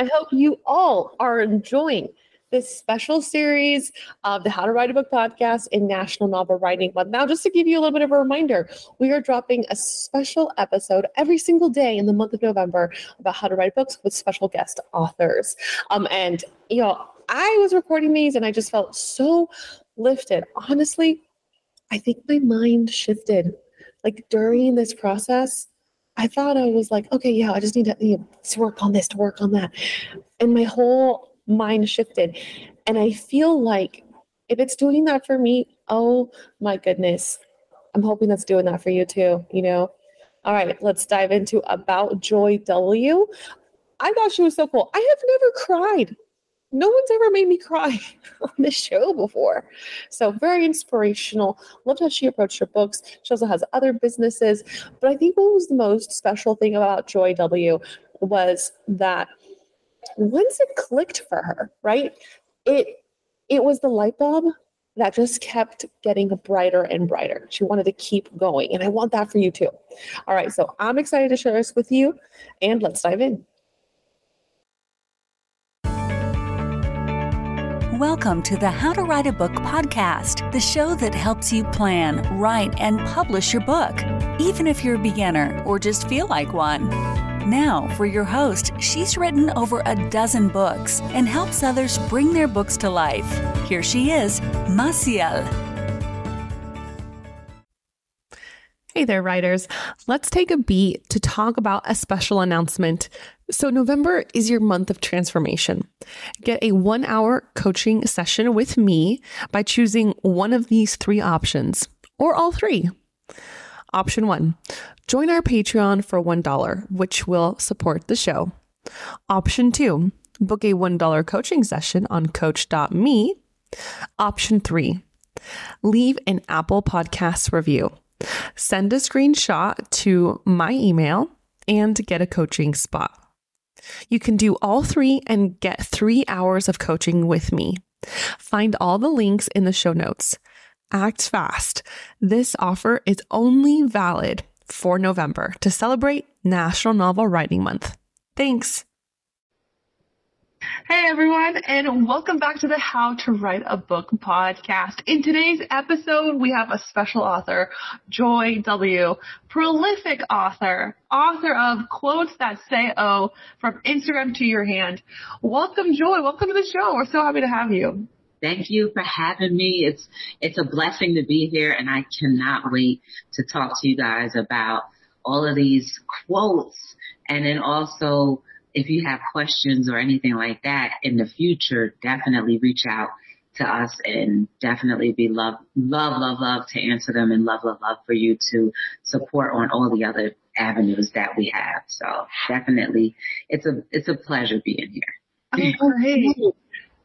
I hope you all are enjoying this special series of the How to Write a Book podcast in National Novel Writing Month. Now, just to give you a little bit of a reminder, we are dropping a special episode every single day in the month of November about how to write books with special guest authors. Um, and, you know, I was recording these and I just felt so lifted. Honestly, I think my mind shifted. Like during this process, I thought I was like, okay, yeah, I just need to, you know, to work on this, to work on that. And my whole mind shifted. And I feel like if it's doing that for me, oh my goodness, I'm hoping that's doing that for you too, you know? All right, let's dive into about Joy W. I thought she was so cool. I have never cried. No one's ever made me cry on this show before. So, very inspirational. Loved how she approached her books. She also has other businesses. But I think what was the most special thing about Joy W was that once it clicked for her, right? It it was the light bulb that just kept getting brighter and brighter. She wanted to keep going, and I want that for you too. All right, so I'm excited to share this with you, and let's dive in. Welcome to the How to Write a Book podcast, the show that helps you plan, write, and publish your book, even if you're a beginner or just feel like one. Now, for your host, she's written over a dozen books and helps others bring their books to life. Here she is, Maciel. Hey there, writers. Let's take a beat to talk about a special announcement. So, November is your month of transformation. Get a one hour coaching session with me by choosing one of these three options, or all three. Option one Join our Patreon for $1, which will support the show. Option two, book a $1 coaching session on coach.me. Option three, leave an Apple Podcasts review. Send a screenshot to my email and get a coaching spot. You can do all three and get three hours of coaching with me. Find all the links in the show notes. Act fast. This offer is only valid for November to celebrate National Novel Writing Month. Thanks. Hey everyone, and welcome back to the How to Write a Book podcast. In today's episode, we have a special author, Joy W., prolific author, author of Quotes That Say Oh, From Instagram to Your Hand. Welcome, Joy. Welcome to the show. We're so happy to have you. Thank you for having me. It's it's a blessing to be here and I cannot wait to talk to you guys about all of these quotes and then also if you have questions or anything like that in the future, definitely reach out to us and definitely be love, love, love, love to answer them and love, love, love for you to support on all the other avenues that we have. So definitely it's a, it's a pleasure being here. All right.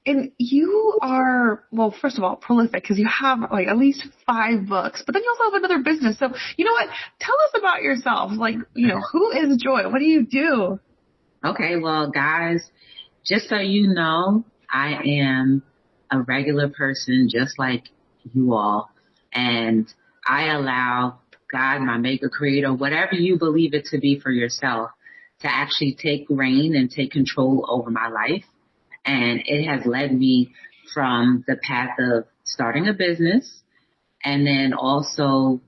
And you are, well, first of all, prolific because you have like at least five books, but then you also have another business. So, you know what? Tell us about yourself. Like, you know, who is Joy? What do you do? Okay. Well, guys, just so you know, I am a regular person just like you all. And I allow God, my maker, creator, whatever you believe it to be for yourself, to actually take reign and take control over my life and it has led me from the path of starting a business and then also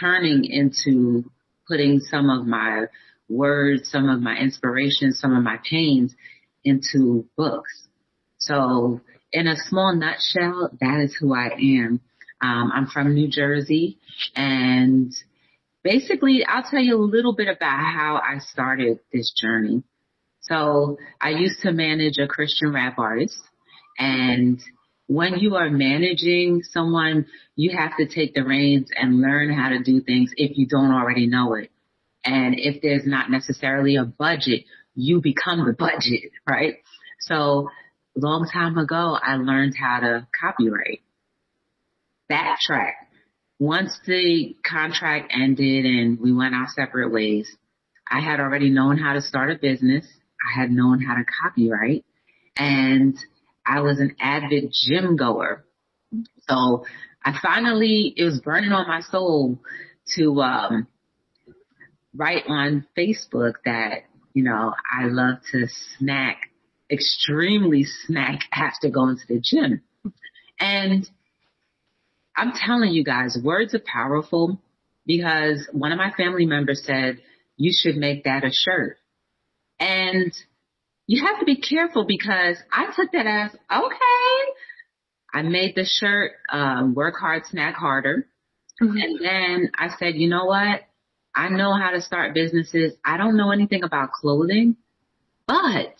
turning into putting some of my words, some of my inspiration, some of my pains into books. So in a small nutshell, that is who I am. Um, I'm from New Jersey and basically I'll tell you a little bit about how I started this journey. So I used to manage a Christian rap artist and when you are managing someone, you have to take the reins and learn how to do things if you don't already know it. And if there's not necessarily a budget, you become the budget, right? So long time ago, I learned how to copyright. Backtrack. Once the contract ended and we went our separate ways, I had already known how to start a business. I had known how to copyright and I was an avid gym goer. So I finally, it was burning on my soul to, um, write on Facebook that, you know, I love to snack extremely snack after going to the gym. And I'm telling you guys, words are powerful because one of my family members said, you should make that a shirt. And you have to be careful because I took that as, okay, I made the shirt, um, work hard, snack harder. Mm-hmm. And then I said, you know what? I know how to start businesses. I don't know anything about clothing, but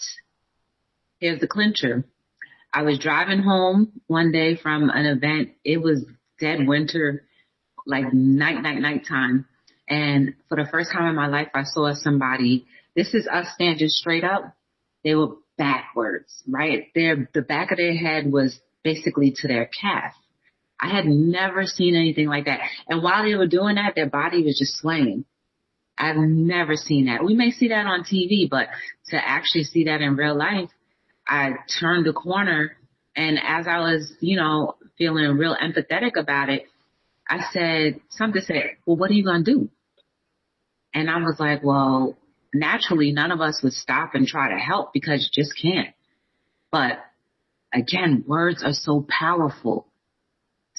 here's the clincher. I was driving home one day from an event. It was dead winter, like night, night, night time. And for the first time in my life, I saw somebody, this is us standing straight up. They were backwards, right? Their, the back of their head was basically to their calf. I had never seen anything like that. And while they were doing that, their body was just swaying. I've never seen that. We may see that on TV, but to actually see that in real life, I turned the corner and as I was, you know, feeling real empathetic about it, I said, something said, well, what are you going to do? And I was like, well, naturally none of us would stop and try to help because you just can't. But again, words are so powerful.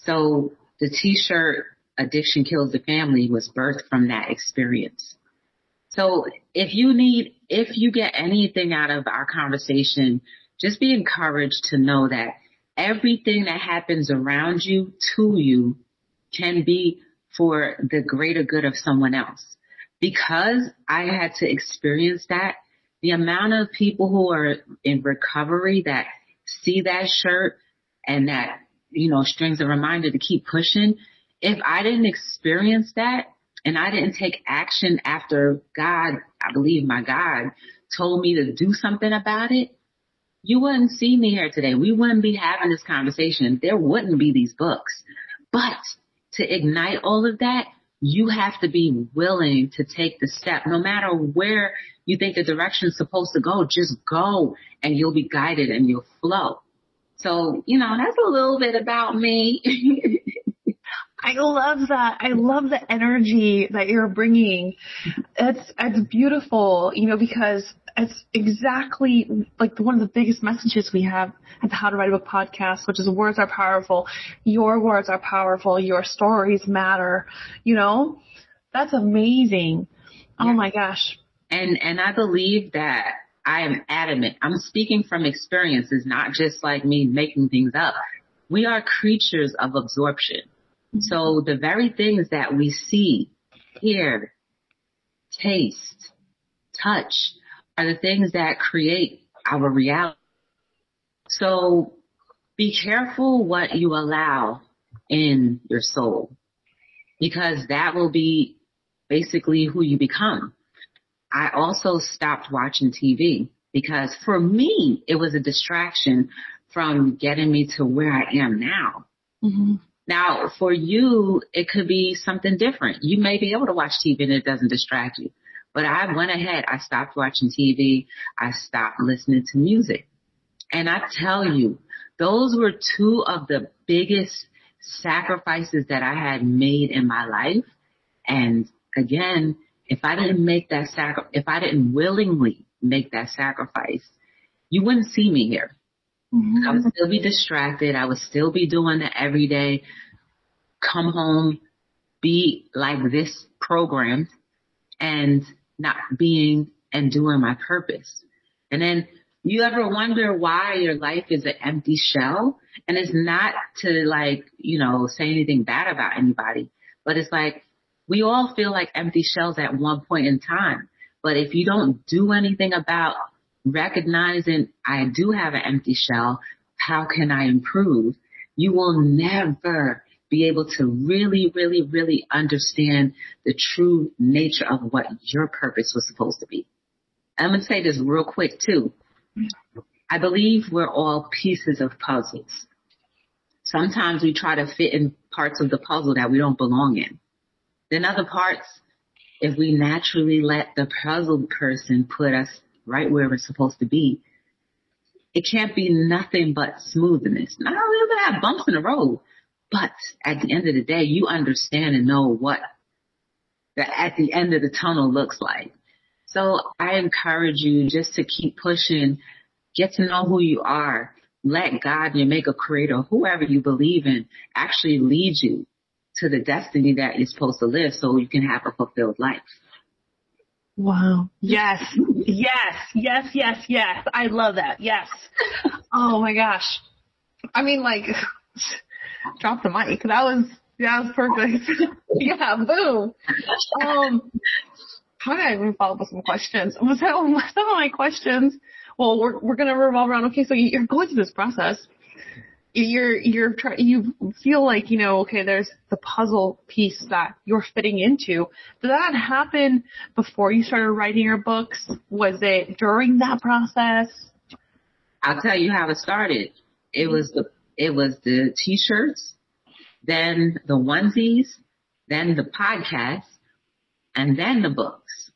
So the t-shirt addiction kills the family was birthed from that experience. So if you need, if you get anything out of our conversation, just be encouraged to know that everything that happens around you to you can be for the greater good of someone else. Because I had to experience that, the amount of people who are in recovery that see that shirt and that, you know, strings a reminder to keep pushing. If I didn't experience that and I didn't take action after God, I believe my God told me to do something about it, you wouldn't see me here today. We wouldn't be having this conversation. There wouldn't be these books. But to ignite all of that, you have to be willing to take the step. No matter where you think the direction is supposed to go, just go and you'll be guided and you'll flow. So, you know, that's a little bit about me. I love that. I love the energy that you're bringing. It's, it's beautiful, you know, because it's exactly like one of the biggest messages we have at the How to Write a Book podcast, which is words are powerful. Your words are powerful. Your stories matter. You know, that's amazing. Oh my gosh. And, and I believe that I am adamant. I'm speaking from experiences, not just like me making things up. We are creatures of absorption. So the very things that we see, hear, taste, touch, are the things that create our reality. So be careful what you allow in your soul because that will be basically who you become. I also stopped watching TV because for me, it was a distraction from getting me to where I am now. Mm-hmm. Now, for you, it could be something different. You may be able to watch TV and it doesn't distract you. But I went ahead. I stopped watching TV. I stopped listening to music. And I tell you, those were two of the biggest sacrifices that I had made in my life. And again, if I didn't make that sacri- if I didn't willingly make that sacrifice, you wouldn't see me here. Mm-hmm. I would still be distracted. I would still be doing the everyday come home, be like this program and not being and doing my purpose. And then you ever wonder why your life is an empty shell? And it's not to like, you know, say anything bad about anybody, but it's like we all feel like empty shells at one point in time. But if you don't do anything about recognizing I do have an empty shell, how can I improve? You will never be able to really, really, really understand the true nature of what your purpose was supposed to be. I'm going to say this real quick too. I believe we're all pieces of puzzles. Sometimes we try to fit in parts of the puzzle that we don't belong in. Then other parts, if we naturally let the puzzle person put us right where we're supposed to be, it can't be nothing but smoothness. Now we're gonna have bumps in the road, but at the end of the day, you understand and know what the at the end of the tunnel looks like. So I encourage you just to keep pushing, Get to know who you are. Let God, your maker, creator, whoever you believe in, actually lead you to the destiny that you're supposed to live so you can have a fulfilled life. Wow. Yes. Yes. Yes. Yes. Yes. I love that. Yes. Oh my gosh. I mean, like, drop the mic. That was, that was perfect. yeah. Boom. Um, how did I even follow up with some questions? Was that some of my questions? Well, we're, we're going to revolve around, okay, so you're going through this process you're you're trying you feel like you know okay there's the puzzle piece that you're fitting into. Did that happen before you started writing your books? Was it during that process? I'll tell you how it started. It was the it was the t-shirts then the onesies then the podcast and then the books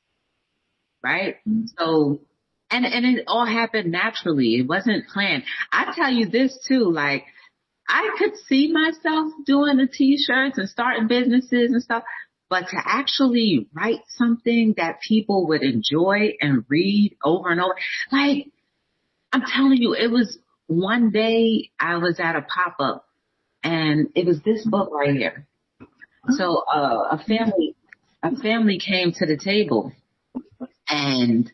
right? So and and it all happened naturally. It wasn't planned. I tell you this too, like I could see myself doing the t-shirts and starting businesses and stuff, but to actually write something that people would enjoy and read over and over, like I'm telling you, it was one day I was at a pop-up and it was this book right here. So uh, a family, a family came to the table and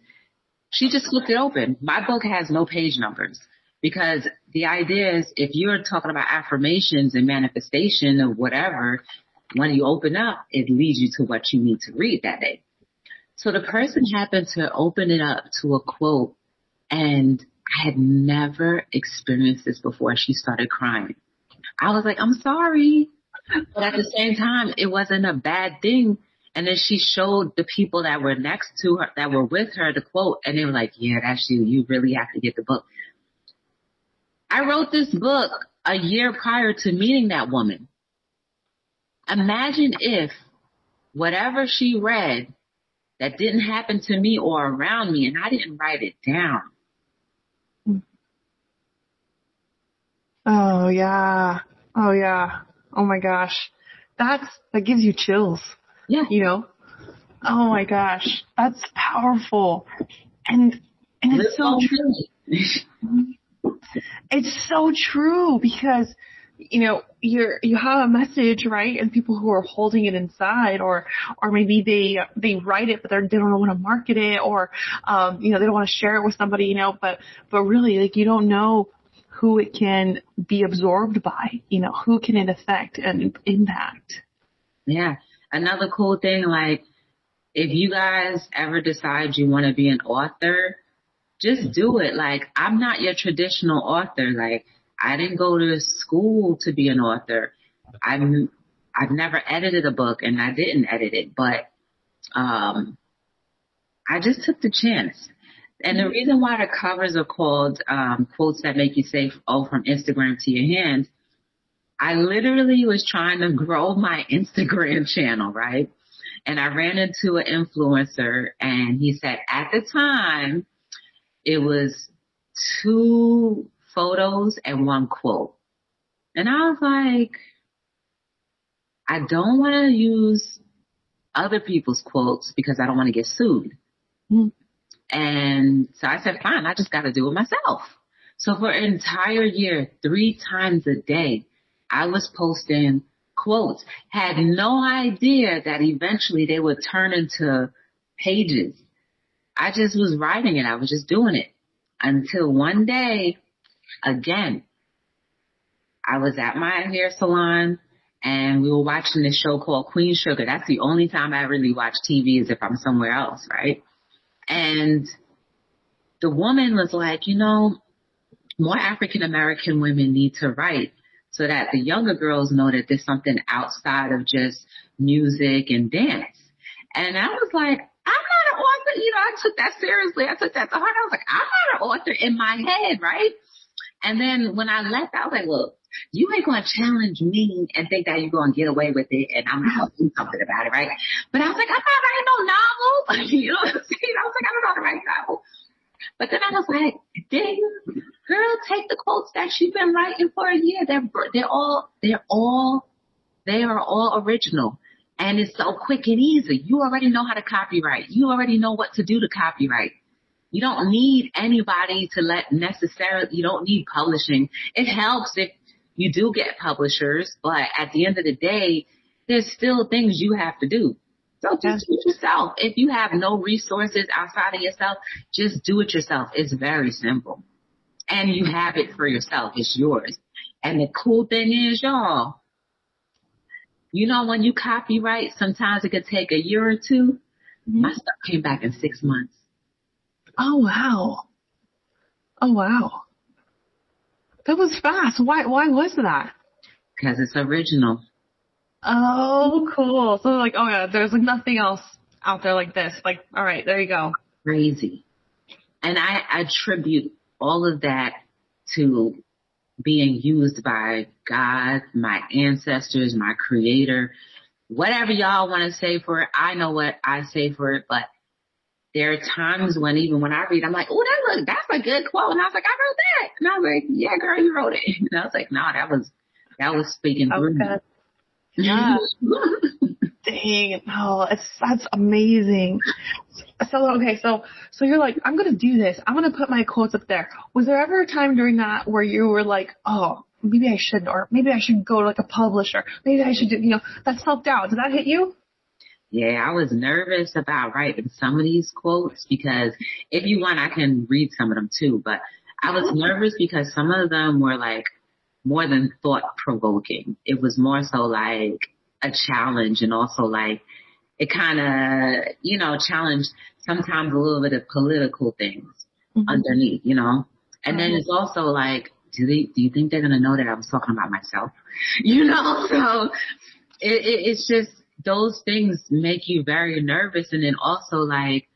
she just flipped it open. My book has no page numbers because the idea is if you're talking about affirmations and manifestation or whatever, when you open up, it leads you to what you need to read that day. So the person happened to open it up to a quote and I had never experienced this before. She started crying. I was like, I'm sorry. But at the same time, it wasn't a bad thing and then she showed the people that were next to her, that were with her, the quote, and they were like, yeah, that's you. You really have to get the book. I wrote this book a year prior to meeting that woman. Imagine if whatever she read that didn't happen to me or around me and I didn't write it down. Oh yeah. Oh yeah. Oh my gosh. That's, that gives you chills. Yeah. You know? Oh my gosh. That's powerful. And, and it's so true. it's so true because, you know, you're, you have a message, right? And people who are holding it inside or, or maybe they, they write it, but they don't want to market it or, um, you know, they don't want to share it with somebody, you know, but, but really like you don't know who it can be absorbed by, you know, who can it affect and impact. Yeah another cool thing, like if you guys ever decide you want to be an author, just do it. Like I'm not your traditional author. Like I didn't go to school to be an author. I'm I've never edited a book and I didn't edit it, but um I just took the chance. And the reason why the covers are called um, quotes that make you say, "Oh, from Instagram to your hands," I literally was trying to grow my Instagram channel, right? And I ran into an influencer and he said at the time it was two photos and one quote. And I was like, I don't want to use other people's quotes because I don't want to get sued. Mm-hmm. And so I said, fine, I just got to do it myself. So for an entire year, three times a day, I was posting quotes, had no idea that eventually they would turn into pages. I just was writing it. I was just doing it until one day, again, I was at my hair salon and we were watching this show called Queen Sugar. That's the only time I really watch TV is if I'm somewhere else, right? And the woman was like, you know, more African American women need to write so that the younger girls know that there's something outside of just music and dance. And I was like, I'm not an author. You know, I took that seriously. I took that to heart. I was like, I'm not an author in my head, right? And then when I left, I was like, look, you ain't gonna challenge me and think that you're gonna get away with it and I'm gonna do something about it, right? But I was like, I'm not writing no novel. you know what I'm saying? I was like, I don't know how to write a novel. But then I was like, dang, girl, take the quotes that you've been writing for a year. They're, they're all, they're all, they are all original. And it's so quick and easy. You already know how to copyright. You already know what to do to copyright. You don't need anybody to let necessarily, you don't need publishing. It helps if you do get publishers, but at the end of the day, there's still things you have to do. So just do it yourself. If you have no resources outside of yourself, just do it yourself. It's very simple. And you have it for yourself. It's yours. And the cool thing is, y'all, you know, when you copyright, sometimes it could take a year or 2 mm-hmm. My stuff came back in six months. Oh wow. Oh wow. That was fast. Why why was that? Because it's original. Oh, cool. So like, oh yeah, there's like nothing else out there like this. Like, all right, there you go. Crazy. And I attribute all of that to being used by God, my ancestors, my creator, whatever y'all want to say for it. I know what I say for it, but there are times when even when I read, I'm like, oh, that look, that's a good quote. And I was like, I wrote that. And I was like, yeah, girl, you wrote it. And I was like, no, that was, that was speaking through me. Yeah. Dang. No, it's, that's amazing. So, okay. So, so you're like, I'm going to do this. I'm to put my quotes up there. Was there ever a time during that where you were like, oh, maybe I shouldn't, or maybe I should go to like a publisher. Maybe I should do, you know, that self doubt. Did that hit you? Yeah, I was nervous about writing some of these quotes because if you want, I can read some of them too, but I was oh. nervous because some of them were like more than thought provoking. It was more so like a challenge and also like it kind of, you know, challenged sometimes a little bit of political things mm-hmm. underneath, you know? And then it's also like, do they, do you think they're going to know that I was talking about myself? You know? So it, it, it's just, those things make you very nervous. And then also like,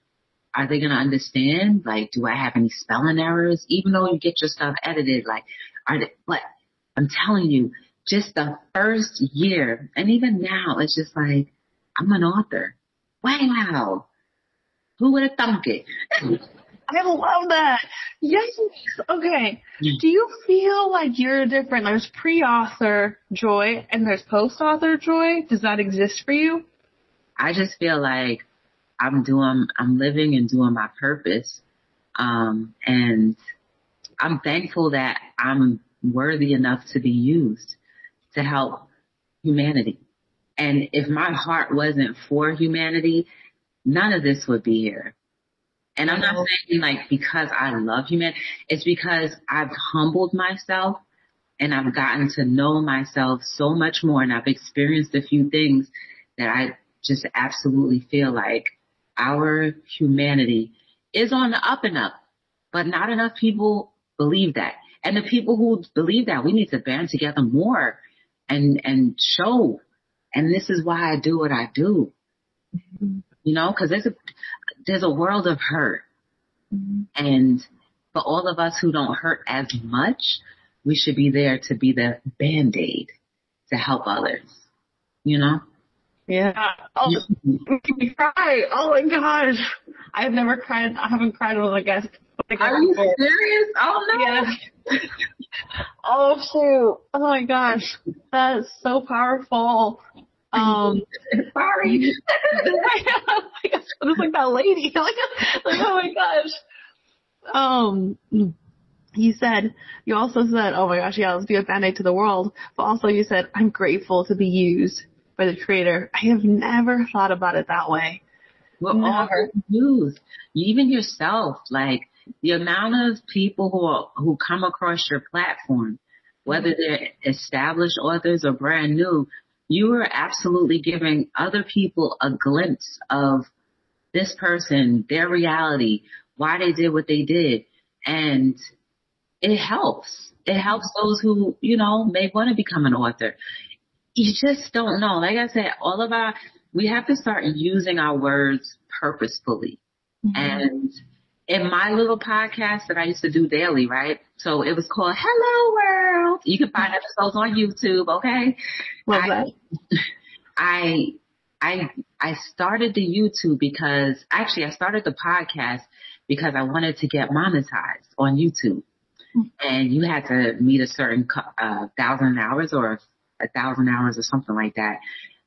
are they going to understand? Like, do I have any spelling errors? Even though you get your stuff edited, like, are they, what? I'm telling you, just the first year, and even now, it's just like, I'm an author. Wow. Who would have thunk it? I love that. Yes. Okay. Do you feel like you're different? There's pre-author joy and there's post-author joy. Does that exist for you? I just feel like I'm doing, I'm living and doing my purpose. Um, and I'm thankful that I'm worthy enough to be used to help humanity. And if my heart wasn't for humanity, none of this would be here. And I'm not saying like because I love humanity, it's because I've humbled myself and I've gotten to know myself so much more and I've experienced a few things that I just absolutely feel like our humanity is on the up and up, but not enough people believe that. And the people who believe that we need to band together more and, and show. And this is why I do what I do. Mm-hmm. You know, cause there's a, there's a world of hurt. Mm-hmm. And for all of us who don't hurt as much, we should be there to be the band-aid to help others. You know? Yeah. Oh, make me cry. Oh my gosh. I've never cried. I haven't cried with a guest. Are you serious? Oh no. Yeah. oh shoot. Oh my gosh. That is so powerful. Um, sorry. my gosh, I was like that lady. like, like, oh my gosh. Um, you said, you also said, oh my gosh, yeah, let's be a band-aid to the world. But also you said, I'm grateful to be used by the creator. I have never thought about it that way. We're never. all used. Even yourself, like the amount of people who are, who come across your platform, whether they're established authors or brand new, you are absolutely giving other people a glimpse of this person, their reality, why they did what they did. And it helps. It helps those who, you know, may want to become an author. You just don't know. Like I said, all of our, we have to start using our words purposefully. Mm-hmm. And in my little podcast that I used to do daily, right? So it was called Hello World. You can find episodes on YouTube, okay? Love that. I, I, I started the YouTube because actually I started the podcast because I wanted to get monetized on YouTube. And you had to meet a certain uh, thousand hours or a thousand hours or something like that,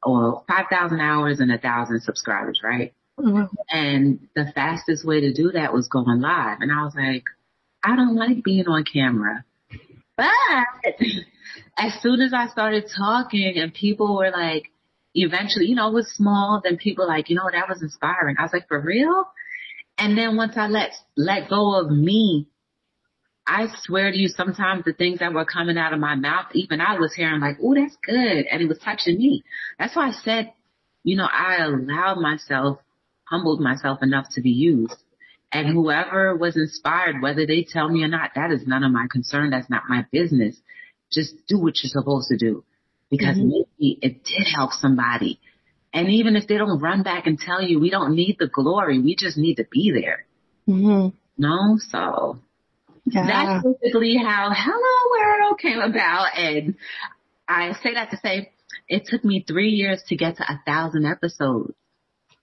or five thousand hours and a thousand subscribers, right? Mm-hmm. And the fastest way to do that was going live. And I was like, I don't like being on camera. But as soon as I started talking and people were like, eventually, you know, it was small, then people like, you know, that was inspiring. I was like, for real? And then once I let, let go of me, I swear to you, sometimes the things that were coming out of my mouth, even I was hearing like, oh, that's good. And it was touching me. That's why I said, you know, I allowed myself, humbled myself enough to be used. And whoever was inspired, whether they tell me or not, that is none of my concern. That's not my business. Just do what you're supposed to do because mm-hmm. maybe it did help somebody. And even if they don't run back and tell you, we don't need the glory. We just need to be there. Mm-hmm. No, so yeah. that's basically how Hello World came about. And I say that to say it took me three years to get to a thousand episodes.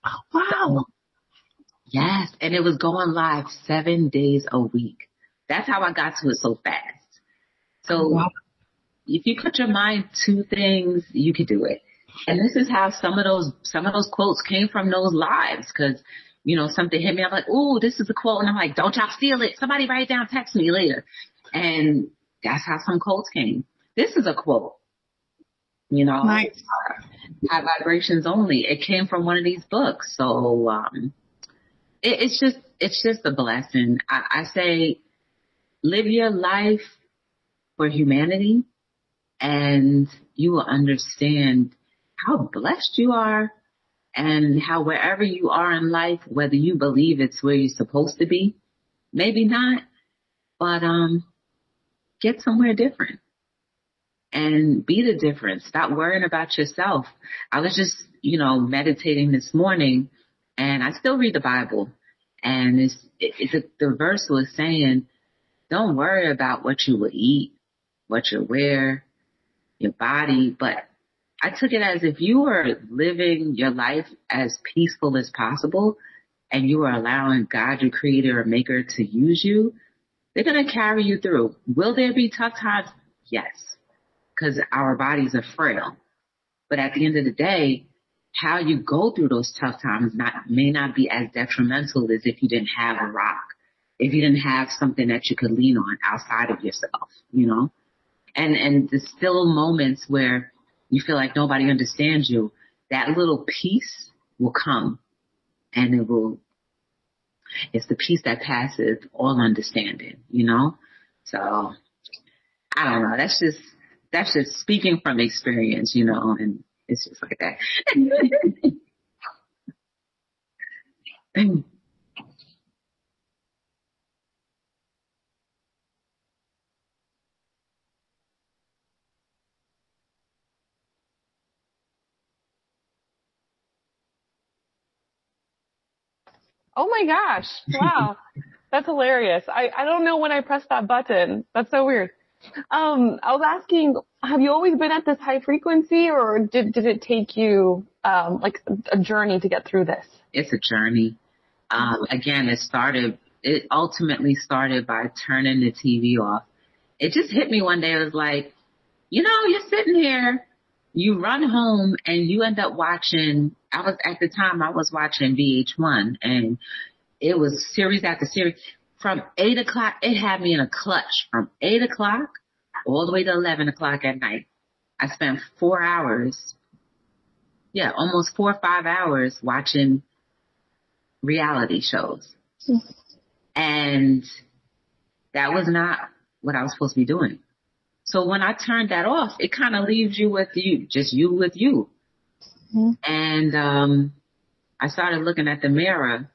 Oh, wow. Yes. And it was going live seven days a week. That's how I got to it so fast. So oh, wow. if you put your mind to things, you could do it. And this is how some of those, some of those quotes came from those lives. Cause, you know, something hit me. I'm like, oh, this is a quote. And I'm like, don't y'all steal it. Somebody write it down, text me later. And that's how some quotes came. This is a quote. You know, nice. High vibrations only. It came from one of these books. So, um, it, it's just, it's just a blessing. I, I say live your life for humanity and you will understand how blessed you are and how wherever you are in life, whether you believe it's where you're supposed to be, maybe not, but, um, get somewhere different and be the difference. Stop worrying about yourself. I was just, you know, meditating this morning and I still read the Bible and it's, it's a, the verse was saying, don't worry about what you will eat, what you wear, your body, but I took it as if you were living your life as peaceful as possible and you are allowing God, your creator or maker to use you, they're going to carry you through. Will there be tough times? Yes, because our bodies are frail. But at the end of the day, how you go through those tough times not, may not be as detrimental as if you didn't have a rock, if you didn't have something that you could lean on outside of yourself, you know? And, and the still moments where you feel like nobody understands you, that little peace will come and it will, it's the peace that passes all understanding, you know? So I don't know. That's just, that's just speaking from experience, you know, and it's just like that. Oh my gosh. Wow. That's hilarious. I, I don't know when I pressed that button. That's so weird. Um, I was asking, have you always been at this high frequency or did, did it take you, um, like a journey to get through this? It's a journey. Um, again, it started, it ultimately started by turning the TV off. It just hit me one day. It was like, you know, you're sitting here, you run home and you end up watching I was at the time I was watching VH1 and it was series after series. From eight o'clock, it had me in a clutch from eight o'clock all the way to 11 o'clock at night. I spent four hours, yeah, almost four or five hours watching reality shows. And that was not what I was supposed to be doing. So when I turned that off, it kind of leaves you with you, just you with you. Mm-hmm. And um, I started looking at the mirror.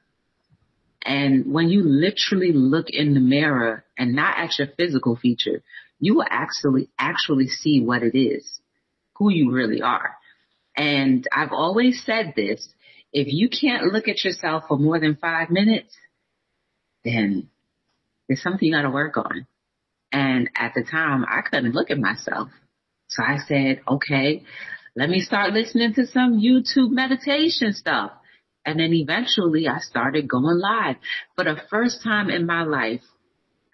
And when you literally look in the mirror and not at your physical feature, you will actually, actually see what it is, who you really are. And I've always said this, if you can't look at yourself for more than five minutes, then there's something you gotta work on. And at the time I couldn't look at myself. So I said, okay, let me start listening to some YouTube meditation stuff. And then eventually I started going live. For the first time in my life,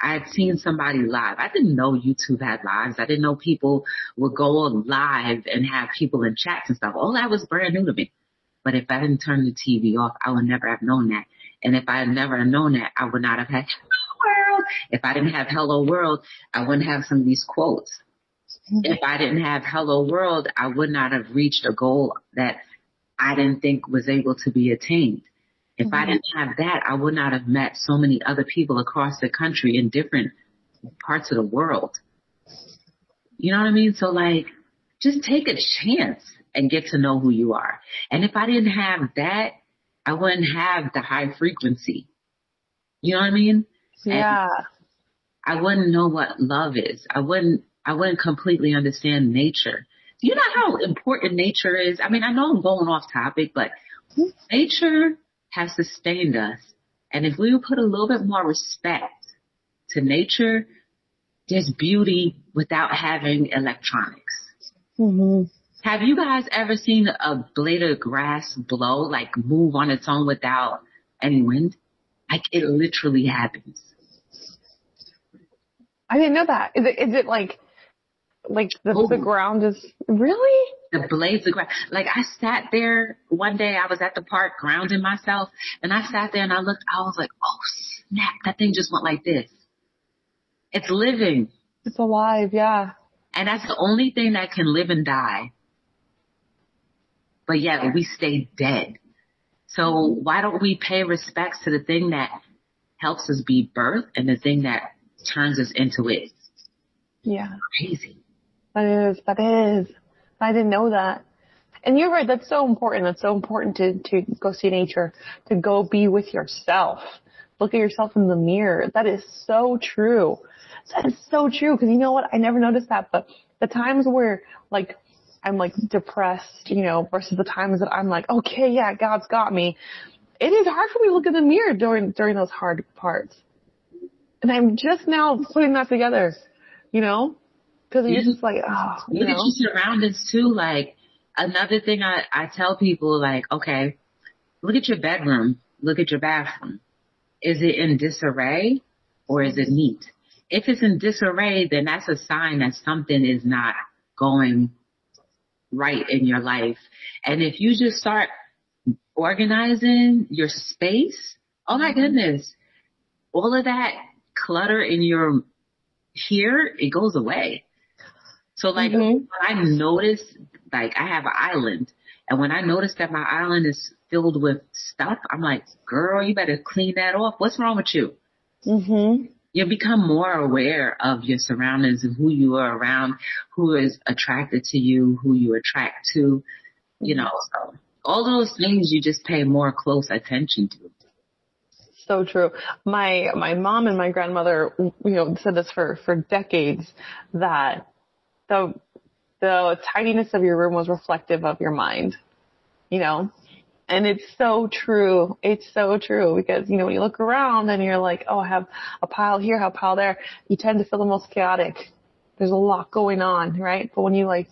I had seen somebody live. I didn't know YouTube had lives. I didn't know people would go live and have people in chats and stuff. All that was brand new to me. But if I didn't turn the TV off, I would never have known that. And if I had never known that, I would not have had Hello World. If I didn't have Hello World, I wouldn't have some of these quotes. Mm-hmm. If I didn't have Hello World, I would not have reached a goal that I didn't think was able to be attained. If mm-hmm. I didn't have that, I would not have met so many other people across the country in different parts of the world. You know what I mean? So like, just take a chance and get to know who you are. And if I didn't have that, I wouldn't have the high frequency. You know what I mean? Yeah. And I wouldn't know what love is. I wouldn't, I wouldn't completely understand nature. Do you know how important nature is? I mean, I know I'm going off topic, but nature has sustained us. And if we would put a little bit more respect to nature, there's beauty without having electronics. Mm-hmm. Have you guys ever seen a blade of grass blow, like move on its own without any wind? Like it literally happens. I didn't know that. Is it, is it like, like the, oh. the ground is really? The blades of grass. Like I sat there one day, I was at the park grounding myself and I sat there and I looked, I was like, oh snap, that thing just went like this. It's living. It's alive, yeah. And that's the only thing that can live and die. But yet we stay dead. So why don't we pay respects to the thing that helps us be birth and the thing that turns us into it? Yeah. Crazy. That is, that is. I didn't know that. And you're right, that's so important. That's so important to, to go see nature, to go be with yourself. Look at yourself in the mirror. That is so true. That is so true. Cause you know what? I never noticed that, but the times where like I'm like depressed, you know, versus the times that I'm like, okay, yeah, God's got me. It is hard for me to look in the mirror during, during those hard parts. And I'm just now putting that together, you know, cause you're just like, oh, you look know? at your surroundings too. Like another thing I, I tell people like, okay, look at your bedroom, look at your bathroom. Is it in disarray or is it neat? If it's in disarray, then that's a sign that something is not going right in your life. And if you just start organizing your space, oh my mm-hmm. goodness, all of that clutter in your here, it goes away. So like mm-hmm. I notice, like I have an island and when I notice that my island is filled with stuff, I'm like, girl, you better clean that off. What's wrong with you? Mm-hmm you become more aware of your surroundings and who you are around, who is attracted to you, who you attract to, you know, so all those things you just pay more close attention to. So true. My, my mom and my grandmother, you know, said this for, for decades that the, the tidiness of your room was reflective of your mind, you know, and it's so true. It's so true because, you know, when you look around and you're like, oh, I have a pile here, I have a pile there, you tend to feel the most chaotic. There's a lot going on, right? But when you like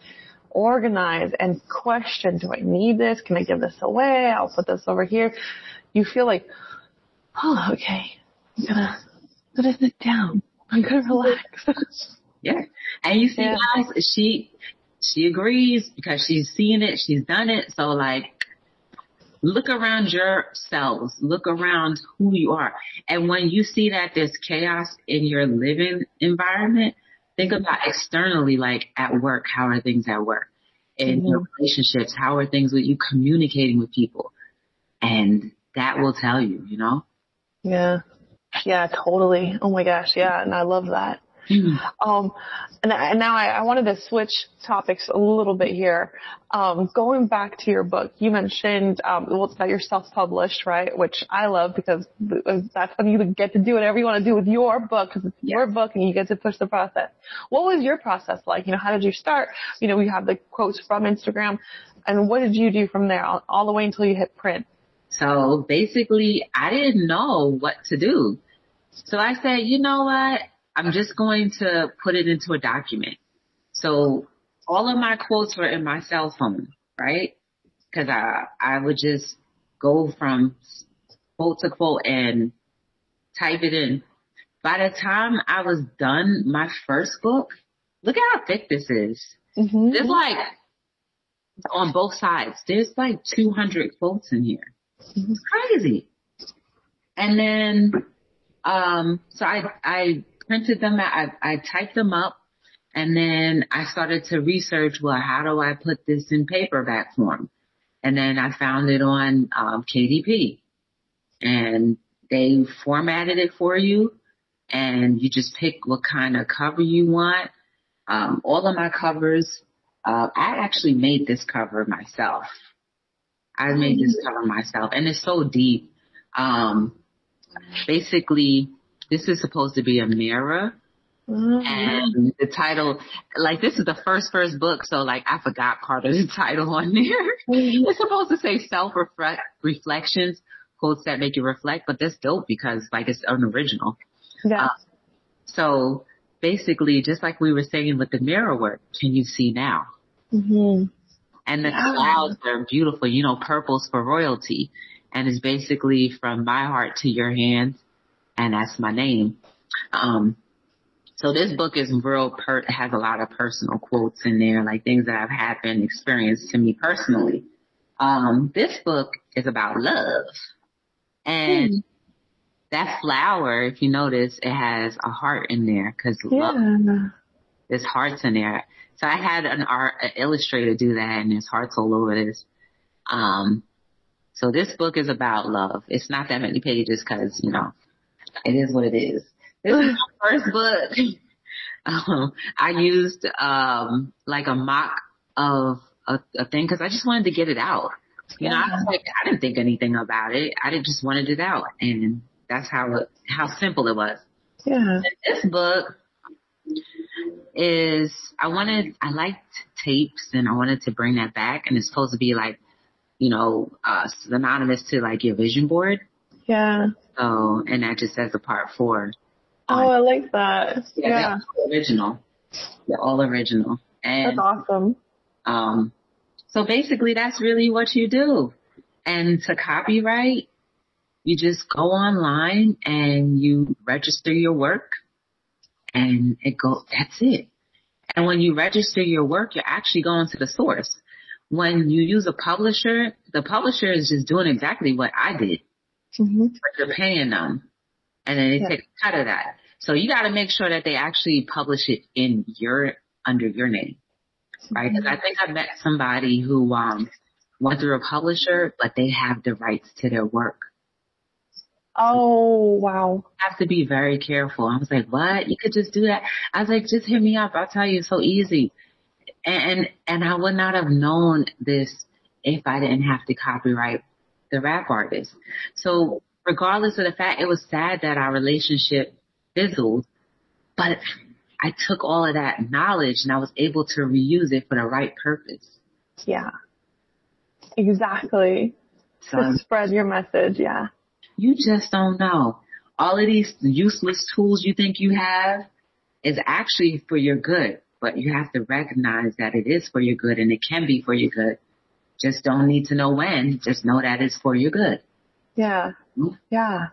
organize and question, do I need this? Can I give this away? I'll put this over here. You feel like, oh, okay. I'm gonna, I'm gonna sit down. I'm gonna relax. yeah. And you see, yeah. guys, she, she agrees because she's seen it, she's done it. So like, Look around yourselves. Look around who you are. And when you see that there's chaos in your living environment, think about externally, like at work, how are things at work? In mm-hmm. your relationships, how are things with you communicating with people? And that will tell you, you know? Yeah. Yeah, totally. Oh my gosh. Yeah. And I love that. Mm-hmm. Um, and, and, now I, I, wanted to switch topics a little bit here. Um, going back to your book, you mentioned um, well, that you're self-published, right? Which I love because that's when you get to do whatever you want to do with your book because it's yes. your book and you get to push the process. What was your process like? You know, how did you start? You know, we have the quotes from Instagram, and what did you do from there all, all the way until you hit print? So basically, I didn't know what to do. So I said, you know what? I'm just going to put it into a document. So all of my quotes were in my cell phone, right? Cause I, I would just go from quote to quote and type it in. By the time I was done my first book, look at how thick this is. Mm-hmm. It's like on both sides. There's like 200 quotes in here. It's crazy. And then, um, so I, I printed them out, I, I typed them up and then I started to research, well, how do I put this in paperback form? And then I found it on, um, KDP and they formatted it for you and you just pick what kind of cover you want. Um, all of my covers, uh, I actually made this cover myself. I made this cover myself and it's so deep. Um, basically this is supposed to be a mirror. Mm-hmm. And the title, like this is the first first book, so like I forgot part of the title on there. Mm-hmm. It's supposed to say self reflections, quotes that make you reflect, but that's dope because like it's an original. Yeah. Uh, so basically, just like we were saying with the mirror work, can you see now? Mm-hmm. And the yeah. clouds are beautiful. You know, purple's for royalty, and it's basically from my heart to your hands, and that's my name. Um, so this book is real, per- has a lot of personal quotes in there, like things that have happened, experienced to me personally. Um, this book is about love. And mm. that flower, if you notice, it has a heart in there because yeah. love, there's hearts in there. So I had an art an illustrator do that and there's hearts all over this. Um, so this book is about love. It's not that many pages because, you know, it is what it is. This is my first book. Um, I used, um, like a mock of a, a thing because I just wanted to get it out. You know, I was like, I didn't think anything about it. I didn't just wanted it out. And that's how, it, how simple it was. Yeah. And this book is, I wanted, I liked tapes and I wanted to bring that back and it's supposed to be like, you know, uh, synonymous to like your vision board. Yeah. So, and that just says a part four. Oh, I like that. Yeah. yeah. original. They're all original. And, That's awesome. Um, so basically that's really what you do. And to copyright, you just go online and you register your work and it go, that's it. And when you register your work, you're actually going to the source. When you use a publisher, the publisher is just doing exactly what I did. Mm-hmm. But you're paying them and then they yeah. take a cut of that. So you got to make sure that they actually publish it in your, under your name right? Because I think I met somebody who um, went through a publisher, but they have the rights to their work. Oh wow! have to be very careful. I was like, what? You could just do that? I was like, just hit me up. I'll tell you, it's so easy. And and I would not have known this if I didn't have to copyright the rap artist. So regardless of the fact, it was sad that our relationship fizzled, but I took all of that knowledge and I was able to reuse it for the right purpose. Yeah. Exactly. So, to spread your message, yeah. You just don't know. All of these useless tools you think you have is actually for your good, but you have to recognize that it is for your good and it can be for your good. Just don't need to know when. Just know that it's for your good. Yeah. Mm-hmm. Yeah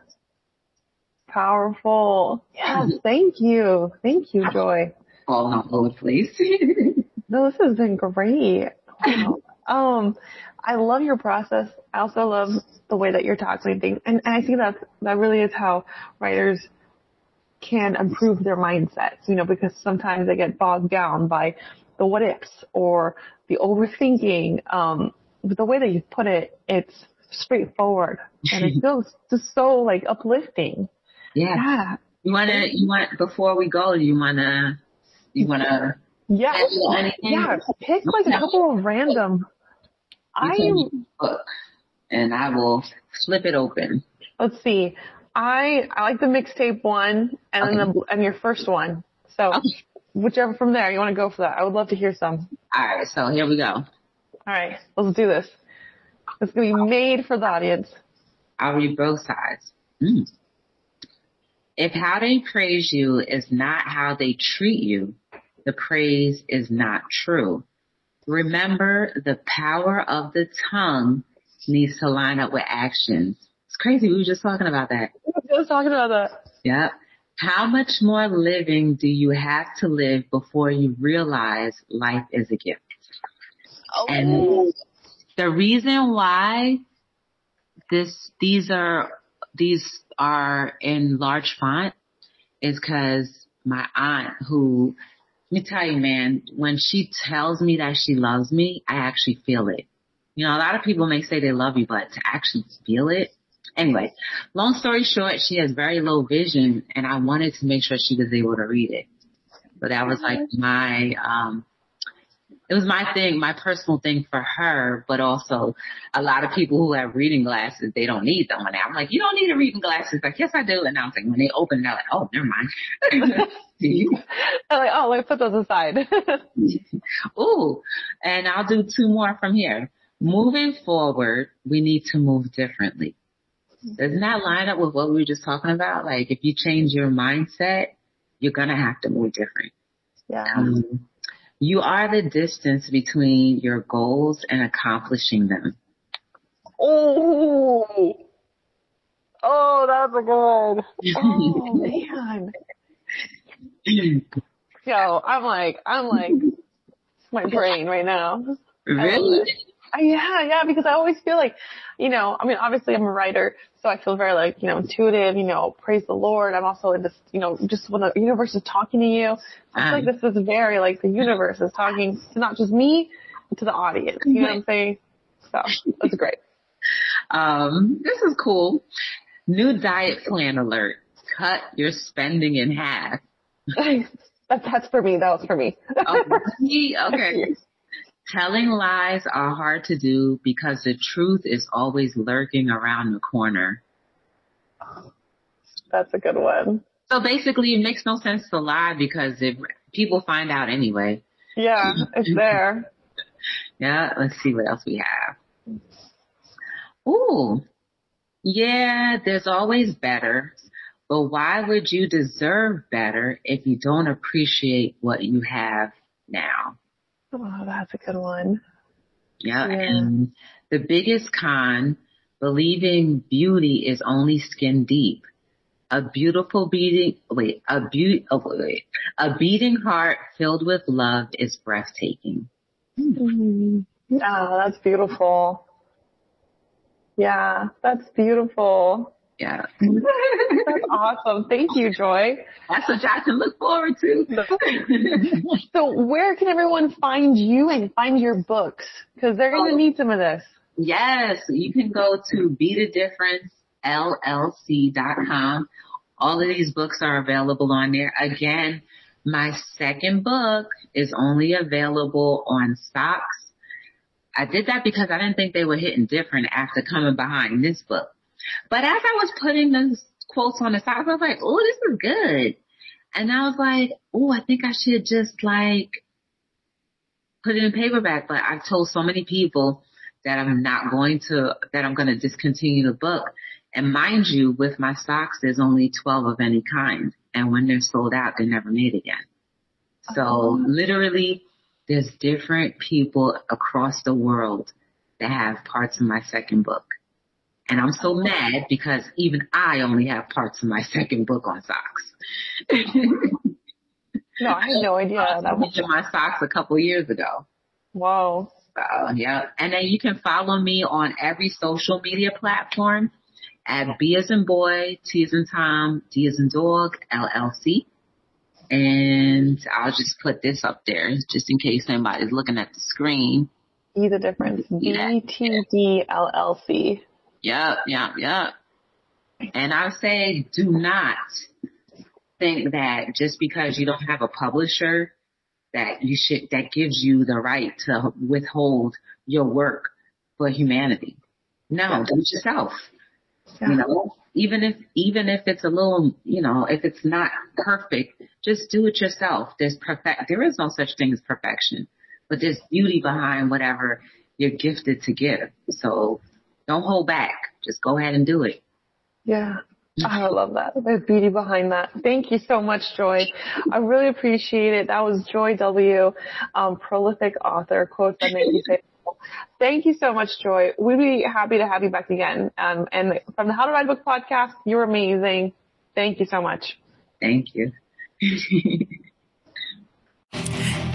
powerful. Yes, thank you. Thank you, Joy. All over the place. no, this has been great. Wow. um, I love your process. I also love the way that you're tackling things. And, and I think that that really is how writers can improve their mindsets, you know, because sometimes they get bogged down by the what ifs or the overthinking. Um, the way that you put it, it's straightforward and it feels just so like uplifting. Yeah. yeah. You wanna, you want, before we go, you wanna, you wanna, yeah, yeah, pick like a couple of random. I book and I will flip it open. Let's see. I I like the mixtape one and okay. then the and your first one. So okay. Whichever from there you want to go for that. I would love to hear some. All right, so here we go. All right, let's do this. It's gonna be made for the audience. I'll read both sides. Mm. If how they praise you is not how they treat you, the praise is not true. Remember the power of the tongue needs to line up with actions. It's crazy. We were just talking about that. We were just talking about that. Yep. How much more living do you have to live before you realize life is a gift? Oh. And the reason why this these are these are in large font is because my aunt who let me tell you man when she tells me that she loves me i actually feel it you know a lot of people may say they love you but to actually feel it anyway long story short she has very low vision and i wanted to make sure she was able to read it so that was like my um it was my thing, my personal thing for her, but also a lot of people who have reading glasses, they don't need them. And I'm like, you don't need a reading glasses. Like, yes, I do. And I was like, when they open, they're like, oh, never mind. I'm like, oh, let's put those aside. Ooh, and I'll do two more from here. Moving forward, we need to move differently. Doesn't that line up with what we were just talking about? Like, if you change your mindset, you're going to have to move different. Yeah. Um, you are the distance between your goals and accomplishing them. Oh, oh, that's a good. Oh man. Yo, I'm like, I'm like, my brain right now. Really? Yeah, yeah, because I always feel like, you know, I mean, obviously I'm a writer, so I feel very like, you know, intuitive, you know, praise the Lord. I'm also in this, you know, just when the universe is talking to you, I feel like this is very like the universe is talking to not just me, but to the audience. You know what I'm saying? So that's great. Um, this is cool. New diet plan alert. Cut your spending in half. that's that's for me. That was for me. oh, okay. Telling lies are hard to do because the truth is always lurking around the corner. That's a good one. So basically it makes no sense to lie because if people find out anyway. Yeah, it's there. yeah, let's see what else we have. Ooh. Yeah, there's always better. But why would you deserve better if you don't appreciate what you have now? Oh, that's a good one. Yeah, yeah. and the biggest con, believing beauty is only skin deep. A beautiful beating, wait, a beat, oh, wait, a beating heart filled with love is breathtaking. Mm-hmm. Oh, that's beautiful. Yeah, that's beautiful. Yeah. That's awesome. Thank you, Joy. That's what I can look forward to. so where can everyone find you and find your books? Cause they're going to oh. need some of this. Yes. You can go to bethedifferencellc.com. All of these books are available on there. Again, my second book is only available on stocks. I did that because I didn't think they were hitting different after coming behind this book. But as I was putting those quotes on the side, I was like, oh, this is good. And I was like, oh, I think I should just like put it in paperback. But I've told so many people that I'm not going to, that I'm going to discontinue the book. And mind you, with my stocks, there's only 12 of any kind. And when they're sold out, they're never made again. So oh. literally, there's different people across the world that have parts of my second book. And I'm so mad because even I only have parts of my second book on socks. no, I had no idea. I that was my socks a couple years ago. Whoa. So, yeah. And then you can follow me on every social media platform at B as in boy, T as in Tom, D as in dog, LLC. And I'll just put this up there just in case anybody's looking at the screen. See the difference. B T D L L C. Yeah, yep, yep. And I say do not think that just because you don't have a publisher that you should, that gives you the right to withhold your work for humanity. No, do it yourself. Yeah. You know, even if, even if it's a little, you know, if it's not perfect, just do it yourself. There's perfect, there is no such thing as perfection, but there's beauty behind whatever you're gifted to give. So don't hold back. Just go ahead and do it. Yeah. I love that. There's beauty behind that. Thank you so much, Joy. I really appreciate it. That was Joy W., um, prolific author, quotes that make you say, Thank you so much, Joy. We'd be happy to have you back again. Um, and from the How to Write a Book podcast, you're amazing. Thank you so much. Thank you.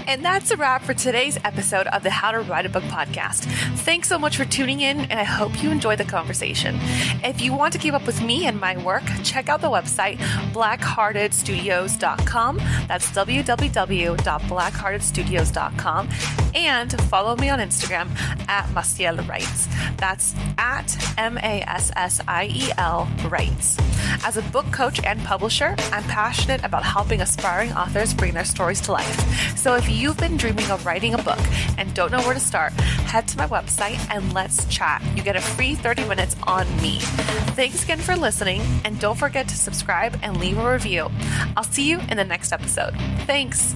And that's a wrap for today's episode of the How to Write a Book podcast. Thanks so much for tuning in, and I hope you enjoyed the conversation. If you want to keep up with me and my work, check out the website blackheartedstudios.com. That's www.blackheartedstudios.com. And follow me on Instagram at Massiel Writes. That's at M A S S I E L Writes. As a book coach and publisher, I'm passionate about helping aspiring authors bring their stories to life. So if you've been dreaming of writing a book and don't know where to start, head to my website and let's chat. You get a free 30 minutes on me. Thanks again for listening, and don't forget to subscribe and leave a review. I'll see you in the next episode. Thanks.